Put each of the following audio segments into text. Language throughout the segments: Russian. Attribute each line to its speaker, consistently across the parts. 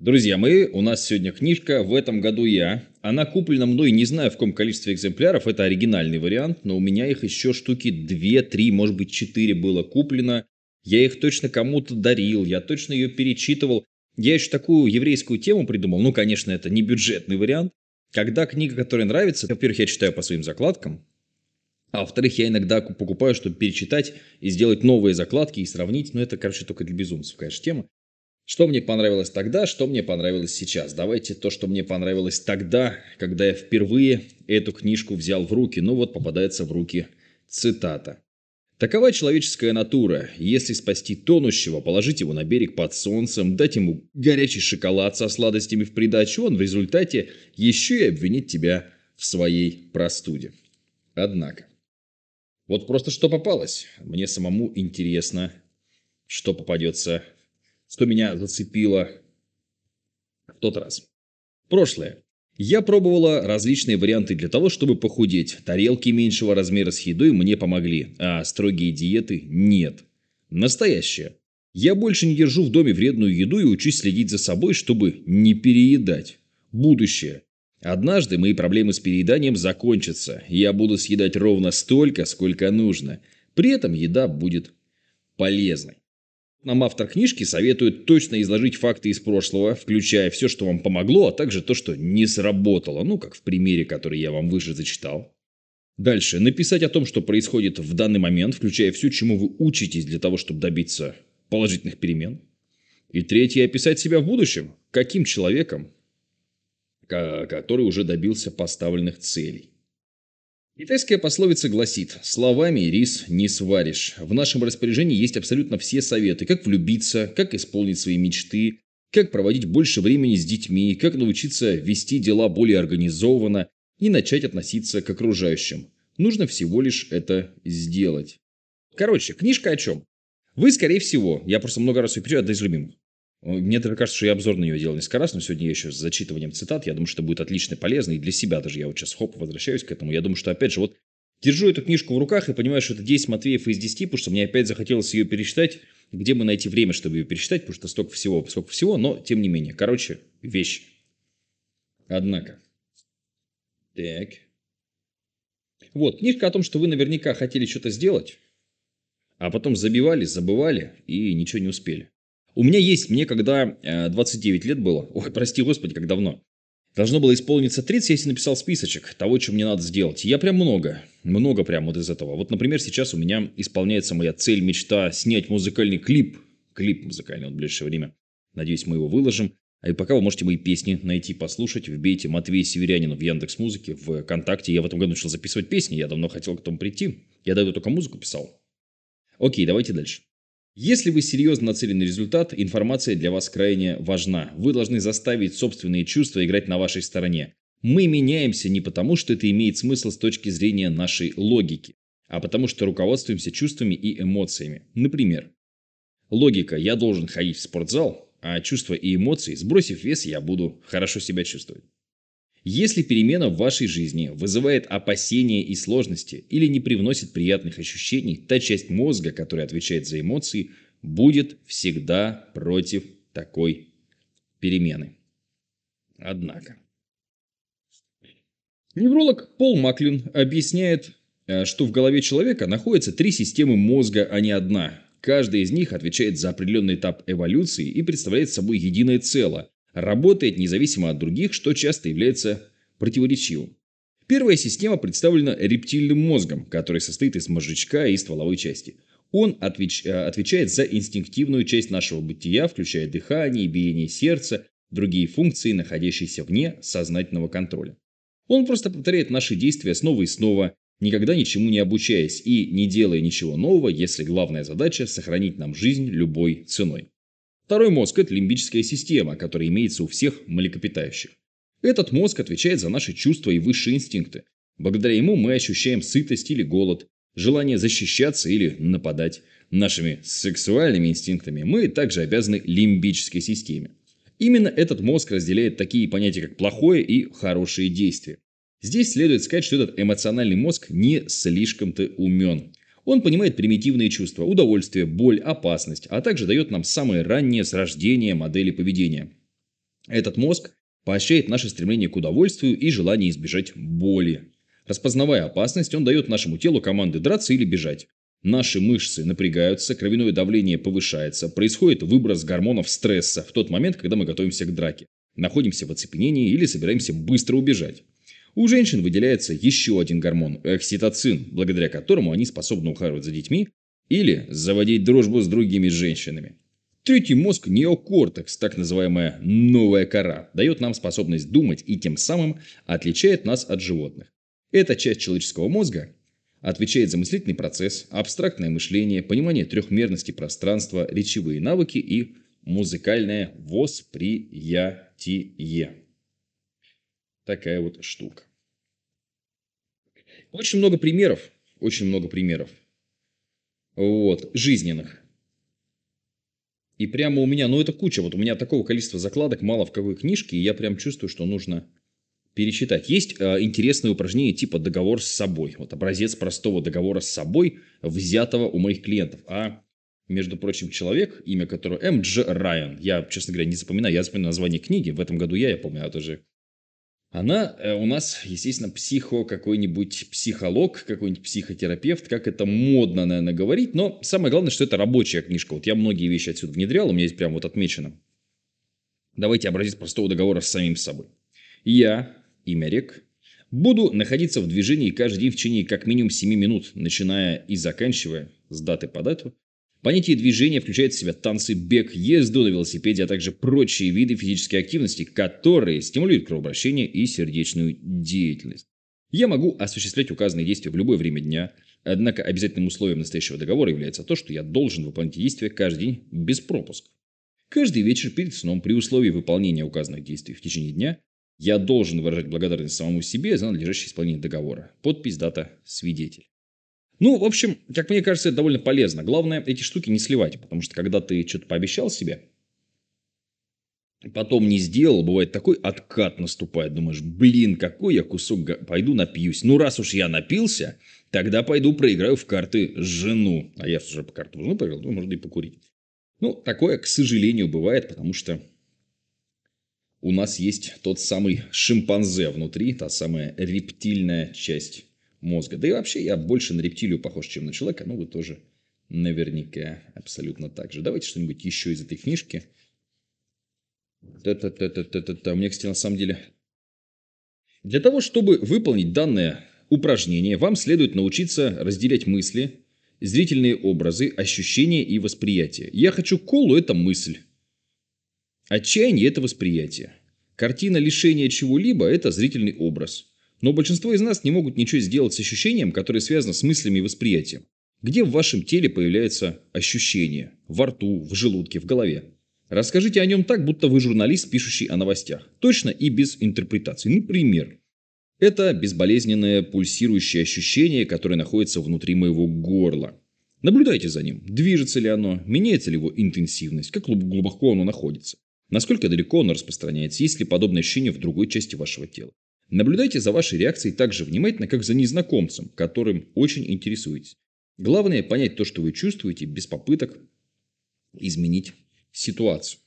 Speaker 1: Друзья мои, у нас сегодня книжка «В этом году я». Она куплена мной, не знаю в каком количестве экземпляров, это оригинальный вариант, но у меня их еще штуки 2, 3, может быть 4 было куплено. Я их точно кому-то дарил, я точно ее перечитывал. Я еще такую еврейскую тему придумал, ну, конечно, это не бюджетный вариант. Когда книга, которая нравится, во-первых, я читаю по своим закладкам, а во-вторых, я иногда покупаю, чтобы перечитать и сделать новые закладки и сравнить. Но это, короче, только для безумцев, конечно, тема. Что мне понравилось тогда, что мне понравилось сейчас? Давайте то, что мне понравилось тогда, когда я впервые эту книжку взял в руки. Ну вот попадается в руки цитата. Такова человеческая натура. Если спасти тонущего, положить его на берег под солнцем, дать ему горячий шоколад со сладостями в придачу, он в результате еще и обвинит тебя в своей простуде. Однако. Вот просто что попалось. Мне самому интересно, что попадется что меня зацепило в тот раз. Прошлое. Я пробовала различные варианты для того, чтобы похудеть. Тарелки меньшего размера с едой мне помогли, а строгие диеты нет. Настоящее. Я больше не держу в доме вредную еду и учусь следить за собой, чтобы не переедать. Будущее. Однажды мои проблемы с перееданием закончатся, я буду съедать ровно столько, сколько нужно. При этом еда будет полезной. Нам автор книжки советует точно изложить факты из прошлого, включая все, что вам помогло, а также то, что не сработало, ну, как в примере, который я вам выше зачитал. Дальше. Написать о том, что происходит в данный момент, включая все, чему вы учитесь для того, чтобы добиться положительных перемен. И третье. Описать себя в будущем. Каким человеком, который уже добился поставленных целей. Китайская пословица гласит «Словами рис не сваришь». В нашем распоряжении есть абсолютно все советы, как влюбиться, как исполнить свои мечты, как проводить больше времени с детьми, как научиться вести дела более организованно и начать относиться к окружающим. Нужно всего лишь это сделать. Короче, книжка о чем? Вы, скорее всего, я просто много раз ее перечитал, одна из любимых. Мне даже кажется, что я обзор на нее делал несколько раз, но сегодня я еще с зачитыванием цитат. Я думаю, что будет отлично полезно. И для себя даже я вот сейчас хоп, возвращаюсь к этому. Я думаю, что опять же вот держу эту книжку в руках и понимаю, что это 10 Матвеев из 10, потому что мне опять захотелось ее перечитать. Где бы найти время, чтобы ее перечитать, потому что столько всего, столько всего, но тем не менее. Короче, вещь. Однако. Так. Вот, книжка о том, что вы наверняка хотели что-то сделать, а потом забивали, забывали и ничего не успели. У меня есть, мне когда 29 э, лет было, ой, прости господи, как давно, должно было исполниться 30, я себе написал списочек того, что мне надо сделать. Я прям много, много прям вот из этого. Вот, например, сейчас у меня исполняется моя цель, мечта снять музыкальный клип, клип музыкальный вот в ближайшее время. Надеюсь, мы его выложим. А и пока вы можете мои песни найти, послушать. Вбейте Матвей Северянин в Яндекс Музыке, в ВКонтакте. Я в этом году начал записывать песни. Я давно хотел к этому прийти. Я этого только музыку писал. Окей, давайте дальше. Если вы серьезно нацелены на результат, информация для вас крайне важна. Вы должны заставить собственные чувства играть на вашей стороне. Мы меняемся не потому, что это имеет смысл с точки зрения нашей логики, а потому что руководствуемся чувствами и эмоциями. Например, логика «я должен ходить в спортзал», а чувства и эмоции «сбросив вес, я буду хорошо себя чувствовать». Если перемена в вашей жизни вызывает опасения и сложности или не привносит приятных ощущений, та часть мозга, которая отвечает за эмоции, будет всегда против такой перемены. Однако. Невролог Пол Маклин объясняет, э, что в голове человека находятся три системы мозга, а не одна. Каждая из них отвечает за определенный этап эволюции и представляет собой единое целое, работает независимо от других, что часто является противоречивым. Первая система представлена рептильным мозгом, который состоит из мозжечка и стволовой части. Он отвеч... Э, отвечает за инстинктивную часть нашего бытия, включая дыхание, биение сердца, другие функции, находящиеся вне сознательного контроля. Он просто повторяет наши действия снова и снова, никогда ничему не обучаясь и не делая ничего нового, если главная задача – сохранить нам жизнь любой ценой. Второй мозг – это лимбическая система, которая имеется у всех млекопитающих. Этот мозг отвечает за наши чувства и высшие инстинкты. Благодаря ему мы ощущаем сытость или голод, желание защищаться или нападать. Нашими сексуальными инстинктами мы также обязаны лимбической системе. Именно этот мозг разделяет такие понятия, как плохое и хорошее действие. Здесь следует сказать, что этот эмоциональный мозг не слишком-то умен. Он понимает примитивные чувства – удовольствие, боль, опасность, а также дает нам самые ранние с рождения модели поведения. Этот мозг поощряет наше стремление к удовольствию и желание избежать боли. Распознавая опасность, он дает нашему телу команды драться или бежать. Наши мышцы напрягаются, кровяное давление повышается, происходит выброс гормонов стресса в тот момент, когда мы готовимся к драке, находимся в оцепенении или собираемся быстро убежать. У женщин выделяется еще один гормон – окситоцин, благодаря которому они способны ухаживать за детьми или заводить дружбу с другими женщинами. Третий мозг – неокортекс, так называемая новая кора, дает нам способность думать и тем самым отличает нас от животных. Эта часть человеческого мозга отвечает за мыслительный процесс, абстрактное мышление, понимание трехмерности пространства, речевые навыки и музыкальное восприятие. Такая вот штука. Очень много примеров, очень много примеров. Вот, жизненных. И прямо у меня, ну это куча, вот у меня такого количества закладок мало в какой книжке, и я прям чувствую, что нужно перечитать. Есть э, интересные упражнения типа договор с собой. Вот образец простого договора с собой, взятого у моих клиентов. А между прочим, человек, имя которого М.Дж. Райан. Я, честно говоря, не запоминаю. Я запоминаю название книги. В этом году я, я помню, а тоже она э, у нас, естественно, психо какой-нибудь психолог, какой-нибудь психотерапевт, как это модно, наверное, говорить, но самое главное, что это рабочая книжка. Вот я многие вещи отсюда внедрял, у меня здесь прям вот отмечено. Давайте образец простого договора с самим собой. Я, имя рек, буду находиться в движении каждый день в течение как минимум 7 минут, начиная и заканчивая с даты по дату, Понятие движения включает в себя танцы, бег, езду на велосипеде, а также прочие виды физической активности, которые стимулируют кровообращение и сердечную деятельность. Я могу осуществлять указанные действия в любое время дня, однако обязательным условием настоящего договора является то, что я должен выполнять действия каждый день без пропусков. Каждый вечер перед сном при условии выполнения указанных действий в течение дня я должен выражать благодарность самому себе за надлежащее исполнение договора. Подпись, дата, свидетель. Ну, в общем, как мне кажется, это довольно полезно. Главное, эти штуки не сливать, потому что когда ты что-то пообещал себе, потом не сделал, бывает такой откат наступает. Думаешь, блин, какой я кусок, пойду напьюсь. Ну, раз уж я напился, тогда пойду проиграю в карты жену. А я уже по карту жену проиграл, ну, можно и покурить. Ну, такое, к сожалению, бывает, потому что у нас есть тот самый шимпанзе внутри, та самая рептильная часть мозга. Да и вообще я больше на рептилию похож, чем на человека. Ну, вы тоже наверняка абсолютно так же. Давайте что-нибудь еще из этой книжки. Та-та-та-та-та-та. Мне, кстати, на самом деле... Для того, чтобы выполнить данное упражнение, вам следует научиться разделять мысли, зрительные образы, ощущения и восприятие. Я хочу колу – это мысль. Отчаяние – это восприятие. Картина лишения чего-либо – это зрительный образ. Но большинство из нас не могут ничего сделать с ощущением, которое связано с мыслями и восприятием. Где в вашем теле появляется ощущение? Во рту, в желудке, в голове. Расскажите о нем так, будто вы журналист, пишущий о новостях. Точно и без интерпретации. Например, это безболезненное пульсирующее ощущение, которое находится внутри моего горла. Наблюдайте за ним. Движется ли оно, меняется ли его интенсивность, как глубоко оно находится. Насколько далеко оно распространяется, есть ли подобное ощущение в другой части вашего тела. Наблюдайте за вашей реакцией так же внимательно, как за незнакомцем, которым очень интересуетесь. Главное понять то, что вы чувствуете, без попыток изменить ситуацию.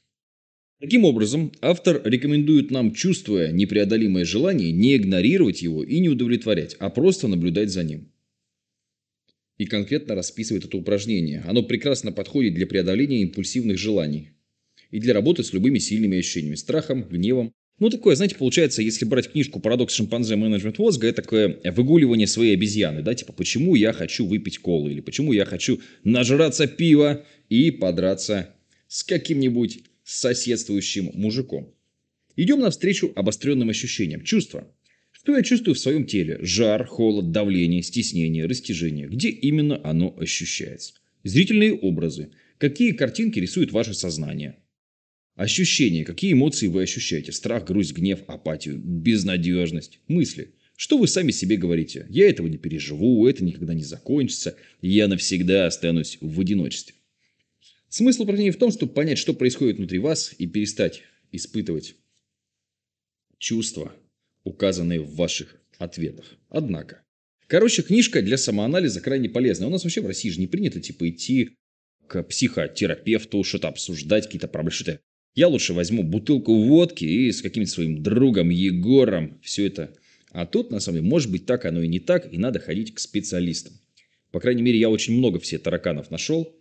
Speaker 1: Таким образом, автор рекомендует нам, чувствуя непреодолимое желание, не игнорировать его и не удовлетворять, а просто наблюдать за ним. И конкретно расписывает это упражнение. Оно прекрасно подходит для преодоления импульсивных желаний и для работы с любыми сильными ощущениями – страхом, гневом, ну, такое, знаете, получается, если брать книжку «Парадокс шимпанзе. Менеджмент мозга», это такое выгуливание своей обезьяны, да, типа, почему я хочу выпить колу, или почему я хочу нажраться пива и подраться с каким-нибудь соседствующим мужиком. Идем навстречу обостренным ощущениям, чувства. Что я чувствую в своем теле? Жар, холод, давление, стеснение, растяжение. Где именно оно ощущается? Зрительные образы. Какие картинки рисует ваше сознание? Ощущения. Какие эмоции вы ощущаете? Страх, грусть, гнев, апатию, безнадежность, мысли. Что вы сами себе говорите? Я этого не переживу, это никогда не закончится, я навсегда останусь в одиночестве. Смысл упражнения в том, чтобы понять, что происходит внутри вас и перестать испытывать чувства, указанные в ваших ответах. Однако, короче, книжка для самоанализа крайне полезная. У нас вообще в России же не принято типа идти к психотерапевту, что-то обсуждать, какие-то проблемы, что-то Я лучше возьму бутылку водки и с каким-то своим другом Егором все это. А тут, на самом деле, может быть так, оно и не так, и надо ходить к специалистам. По крайней мере, я очень много все тараканов нашел,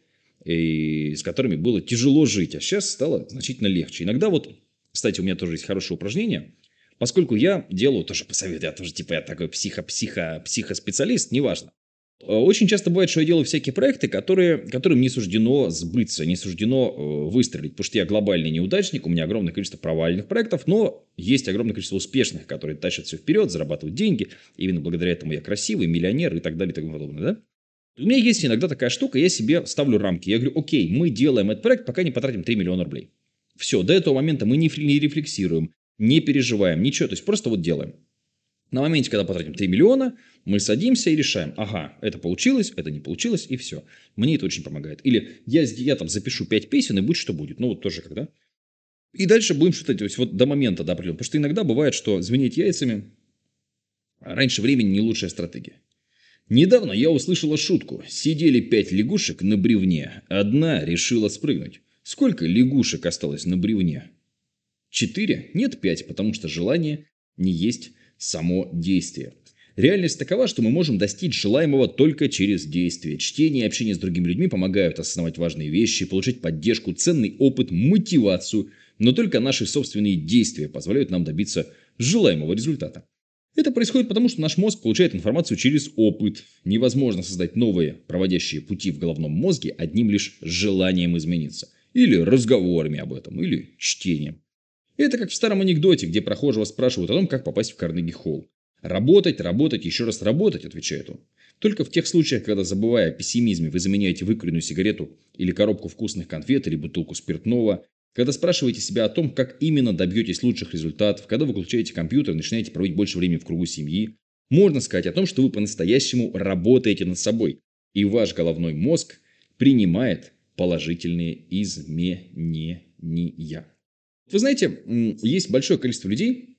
Speaker 1: и с которыми было тяжело жить, а сейчас стало значительно легче. Иногда вот, кстати, у меня тоже есть хорошее упражнение, поскольку я делаю, тоже посоветую, я тоже типа я такой психо-психо-психоспециалист, неважно. Э, очень часто бывает, что я делаю всякие проекты, которые, которым не суждено сбыться, не суждено э, выстрелить, потому что я глобальный неудачник, у меня огромное количество провальных проектов, но есть огромное количество успешных, которые тащат все вперед, зарабатывают деньги, именно благодаря этому я красивый, миллионер и так далее и тому подобное, да? У меня есть иногда такая штука, я себе ставлю рамки. Я говорю, окей, мы делаем этот проект, пока не потратим 3 миллиона рублей. Все, до этого момента мы не, не рефлексируем, не переживаем, ничего, то есть просто вот делаем. На моменте, когда потратим 3 миллиона, мы садимся и решаем, ага, это получилось, это не получилось, и все. Мне это очень помогает. Или я, я там запишу 5 песен, и будь что будет. Ну, вот тоже когда. И дальше будем что-то делать. Вот до момента, до определенного. Потому что иногда бывает, что звенеть яйцами раньше времени не лучшая стратегия. Недавно я услышала шутку. Сидели пять лягушек на бревне. Одна решила спрыгнуть. Сколько лягушек осталось на бревне? Четыре? Нет, пять, потому что желание не есть само действие. Реальность такова, что мы можем достичь желаемого только через действие. Чтение и общение с другими людьми помогают осознавать важные вещи, получить поддержку, ценный опыт, мотивацию. Но только наши собственные действия позволяют нам добиться желаемого результата. Это происходит потому, что наш мозг получает информацию через опыт. Невозможно создать новые проводящие пути в головном мозге одним лишь желанием измениться. Или разговорами об этом, или чтением. Это как в старом анекдоте, где прохожего спрашивают о том, как попасть в Карнеги-холл. «Работать, работать, еще раз работать», отвечает он. Только в тех случаях, когда, забывая о пессимизме, вы заменяете выкуренную сигарету или коробку вкусных конфет или бутылку спиртного, когда спрашиваете себя о том, как именно добьетесь лучших результатов, когда вы включаете компьютер и начинаете проводить больше времени в кругу семьи, можно сказать о том, что вы по-настоящему работаете над собой, и ваш головной мозг принимает положительные изменения. Вы знаете, есть большое количество людей,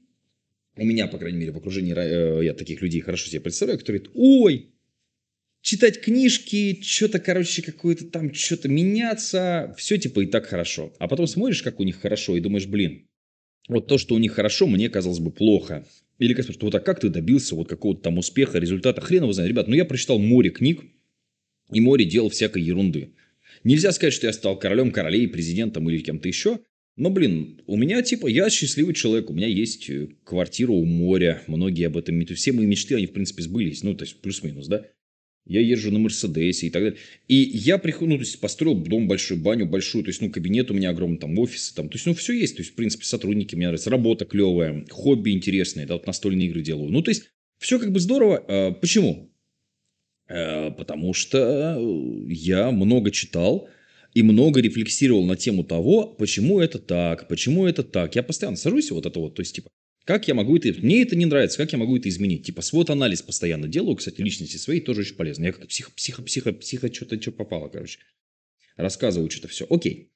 Speaker 1: у меня, по крайней мере, в окружении э, я таких людей хорошо себе представляю, которые говорят, ой, читать книжки, что-то, короче, какое-то там, что-то меняться, все типа и так хорошо. А потом смотришь, как у них хорошо, и думаешь, блин, вот то, что у них хорошо, мне казалось бы плохо. Или как вот а как ты добился вот какого-то там успеха, результата? Хрен его знает. Ребят, ну я прочитал море книг, и море делал всякой ерунды. Нельзя сказать, что я стал королем, королей, президентом или кем-то еще. Но, блин, у меня, типа, я счастливый человек, у меня есть э, квартира у моря, многие об этом мечтают. Все мои мечты, они, в принципе, сбылись, ну, то есть, плюс-минус, да. Я езжу на Мерседесе и так далее. И я прихожу, ну, то есть, построил дом большой, баню большую, то есть, ну, кабинет у меня огромный, там, офисы, там, то есть, ну, все есть, то есть, в принципе, сотрудники мне нравятся, работа клевая, хобби интересные, да, вот настольные игры делаю. Ну, то есть, все как бы здорово. А, почему? А, потому что я много читал, и много рефлексировал на тему того, почему это так, почему это так. Я постоянно сажусь вот это вот, то есть, типа, как я могу это... Мне это не нравится, как я могу это изменить? Типа, свод анализ постоянно делаю, кстати, личности своей тоже очень полезно. Я как психо, психо, психо, психо, что-то, что попало, короче. Рассказываю что-то все. Окей.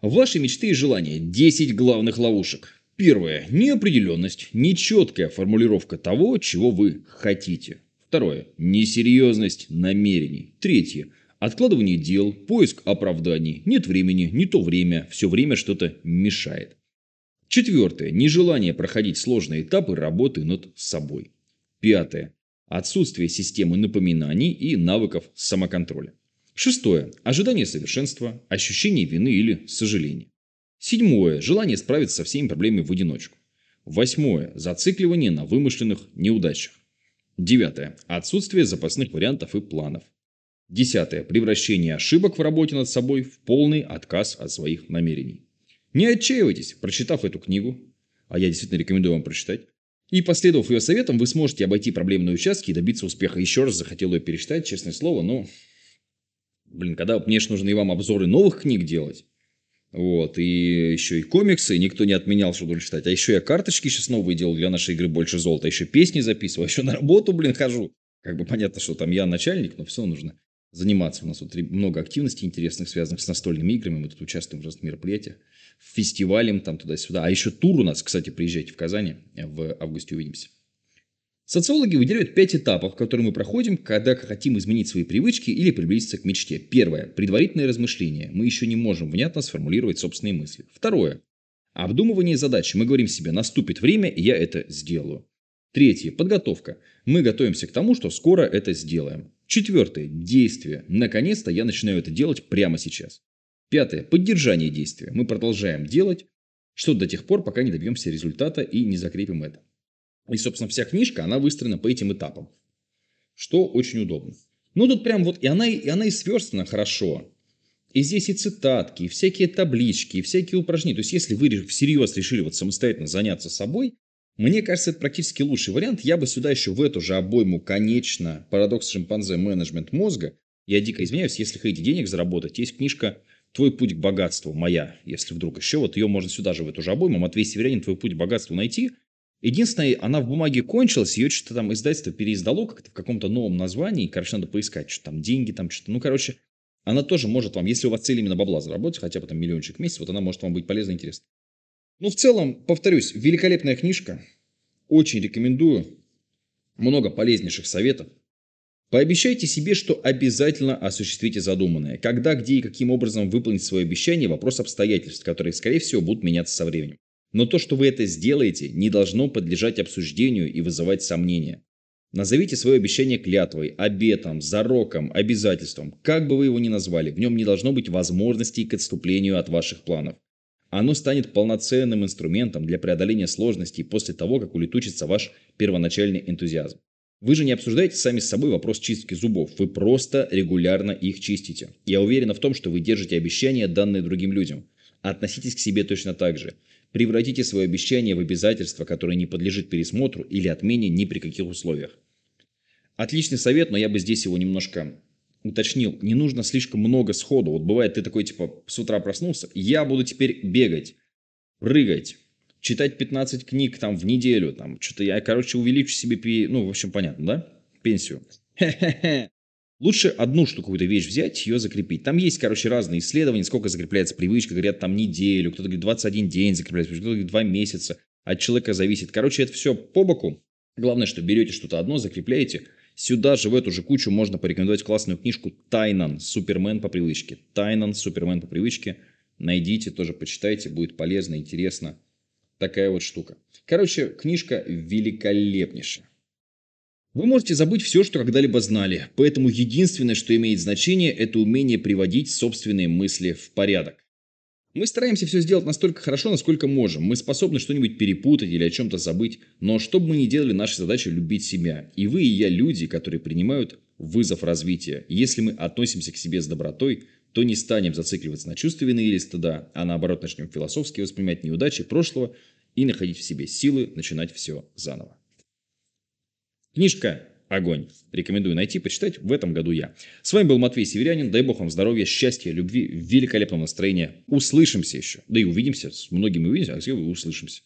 Speaker 1: Ваши мечты и желания. 10 главных ловушек. Первое. Неопределенность, нечеткая формулировка того, чего вы хотите. Второе. Несерьезность намерений. Третье. Откладывание дел, поиск оправданий, нет времени, не то время, все время что-то мешает. Четвертое. Нежелание проходить сложные этапы работы над собой. Пятое. Отсутствие системы напоминаний и навыков самоконтроля. Шестое. Ожидание совершенства, ощущение вины или сожаления. Седьмое. Желание справиться со всеми проблемами в одиночку. Восьмое. Зацикливание на вымышленных неудачах. Девятое. Отсутствие запасных вариантов и планов. Десятое. Превращение ошибок в работе над собой в полный отказ от своих намерений. Не отчаивайтесь, прочитав эту книгу, а я действительно рекомендую вам прочитать, и последовав ее советам, вы сможете обойти проблемные участки и добиться успеха. Еще раз захотел ее перечитать, честное слово, но... Блин, когда мне же нужно и вам обзоры новых книг делать, вот, и еще и комиксы, никто не отменял, что буду читать. А еще я карточки сейчас новые делал для нашей игры «Больше золота», еще песни записываю, еще на работу, блин, хожу. Как бы понятно, что там я начальник, но все нужно заниматься. У нас вот много активностей интересных, связанных с настольными играми. Мы тут участвуем в разных мероприятиях, фестивалем там туда-сюда. А еще тур у нас, кстати, приезжайте в Казани. В августе увидимся. Социологи выделяют пять этапов, которые мы проходим, когда хотим изменить свои привычки или приблизиться к мечте. Первое. Предварительное размышление. Мы еще не можем внятно сформулировать собственные мысли. Второе. Обдумывание задач. Мы говорим себе, наступит время, и я это сделаю. Третье. Подготовка. Мы готовимся к тому, что скоро это сделаем. Четвертое. Действие. Наконец-то я начинаю это делать прямо сейчас. Пятое. Поддержание действия. Мы продолжаем делать что до тех пор, пока не добьемся результата и не закрепим это. И, собственно, вся книжка, она выстроена по этим этапам. Что очень удобно. Ну, тут прям вот, и она, и она и сверстана хорошо. И здесь и цитатки, и всякие таблички, и всякие упражнения. То есть, если вы всерьез решили вот самостоятельно заняться собой, мне кажется, это практически лучший вариант. Я бы сюда еще в эту же обойму, конечно, «Парадокс шимпанзе. Менеджмент мозга». Я дико извиняюсь, если хотите денег заработать, есть книжка «Твой путь к богатству» моя, если вдруг еще. Вот ее можно сюда же, в эту же обойму. Матвей Северянин «Твой путь к богатству» найти. Единственное, она в бумаге кончилась, ее что-то там издательство переиздало как-то в каком-то новом названии. Короче, надо поискать, что там деньги, там что-то. Ну, короче, она тоже может вам, если у вас цель именно бабла заработать, хотя бы там миллиончик в месяц, вот она может вам быть полезна и интересна. Ну, в целом, повторюсь, великолепная книжка. Очень рекомендую. Много полезнейших советов. Пообещайте себе, что обязательно осуществите задуманное. Когда, где и каким образом выполнить свое обещание – вопрос обстоятельств, которые, скорее всего, будут меняться со временем. Но то, что вы это сделаете, не должно подлежать обсуждению и вызывать сомнения. Назовите свое обещание клятвой, обетом, зароком, обязательством. Как бы вы его ни назвали, в нем не должно быть возможностей к отступлению от ваших планов. Оно станет полноценным инструментом для преодоления сложностей после того, как улетучится ваш первоначальный энтузиазм. Вы же не обсуждаете сами с собой вопрос чистки зубов, вы просто регулярно их чистите. Я уверена в том, что вы держите обещания, данные другим людям. Относитесь к себе точно так же. Превратите свое обещание в обязательство, которое не подлежит пересмотру или отмене ни при каких условиях. Отличный совет, но я бы здесь его немножко уточнил, не нужно слишком много сходу. Вот бывает, ты такой, типа, с утра проснулся, я буду теперь бегать, прыгать, читать 15 книг там в неделю, там, что-то я, короче, увеличу себе, ну, в общем, понятно, да, пенсию. Лучше одну штуку, какую-то вещь взять, ее закрепить. Там есть, короче, разные исследования, сколько закрепляется привычка. Говорят, там неделю, кто-то говорит 21 день закрепляется, кто-то говорит 2 месяца. От человека зависит. Короче, это все по боку. Главное, что берете что-то одно, закрепляете – Сюда же, в эту же кучу, можно порекомендовать классную книжку «Тайнан. Супермен по привычке». «Тайнан. Супермен по привычке». Найдите, тоже почитайте, будет полезно, интересно. Такая вот штука. Короче, книжка великолепнейшая. Вы можете забыть все, что когда-либо знали, поэтому единственное, что имеет значение, это умение приводить собственные мысли в порядок. Мы стараемся все сделать настолько хорошо, насколько можем. Мы способны что-нибудь перепутать или о чем-то забыть. Но что бы мы ни делали, наша задача – любить себя. И вы, и я – люди, которые принимают вызов развития. если мы относимся к себе с добротой, то не станем зацикливаться на чувстве вины или стыда, а наоборот начнем философски воспринимать неудачи прошлого и находить в себе силы начинать все заново. Книжка огонь. Рекомендую найти, почитать в этом году я. С вами был Матвей Северянин. Дай бог вам здоровья, счастья, любви, великолепного настроения. Услышимся еще. Да и увидимся. С многими увидимся, а с услышимся.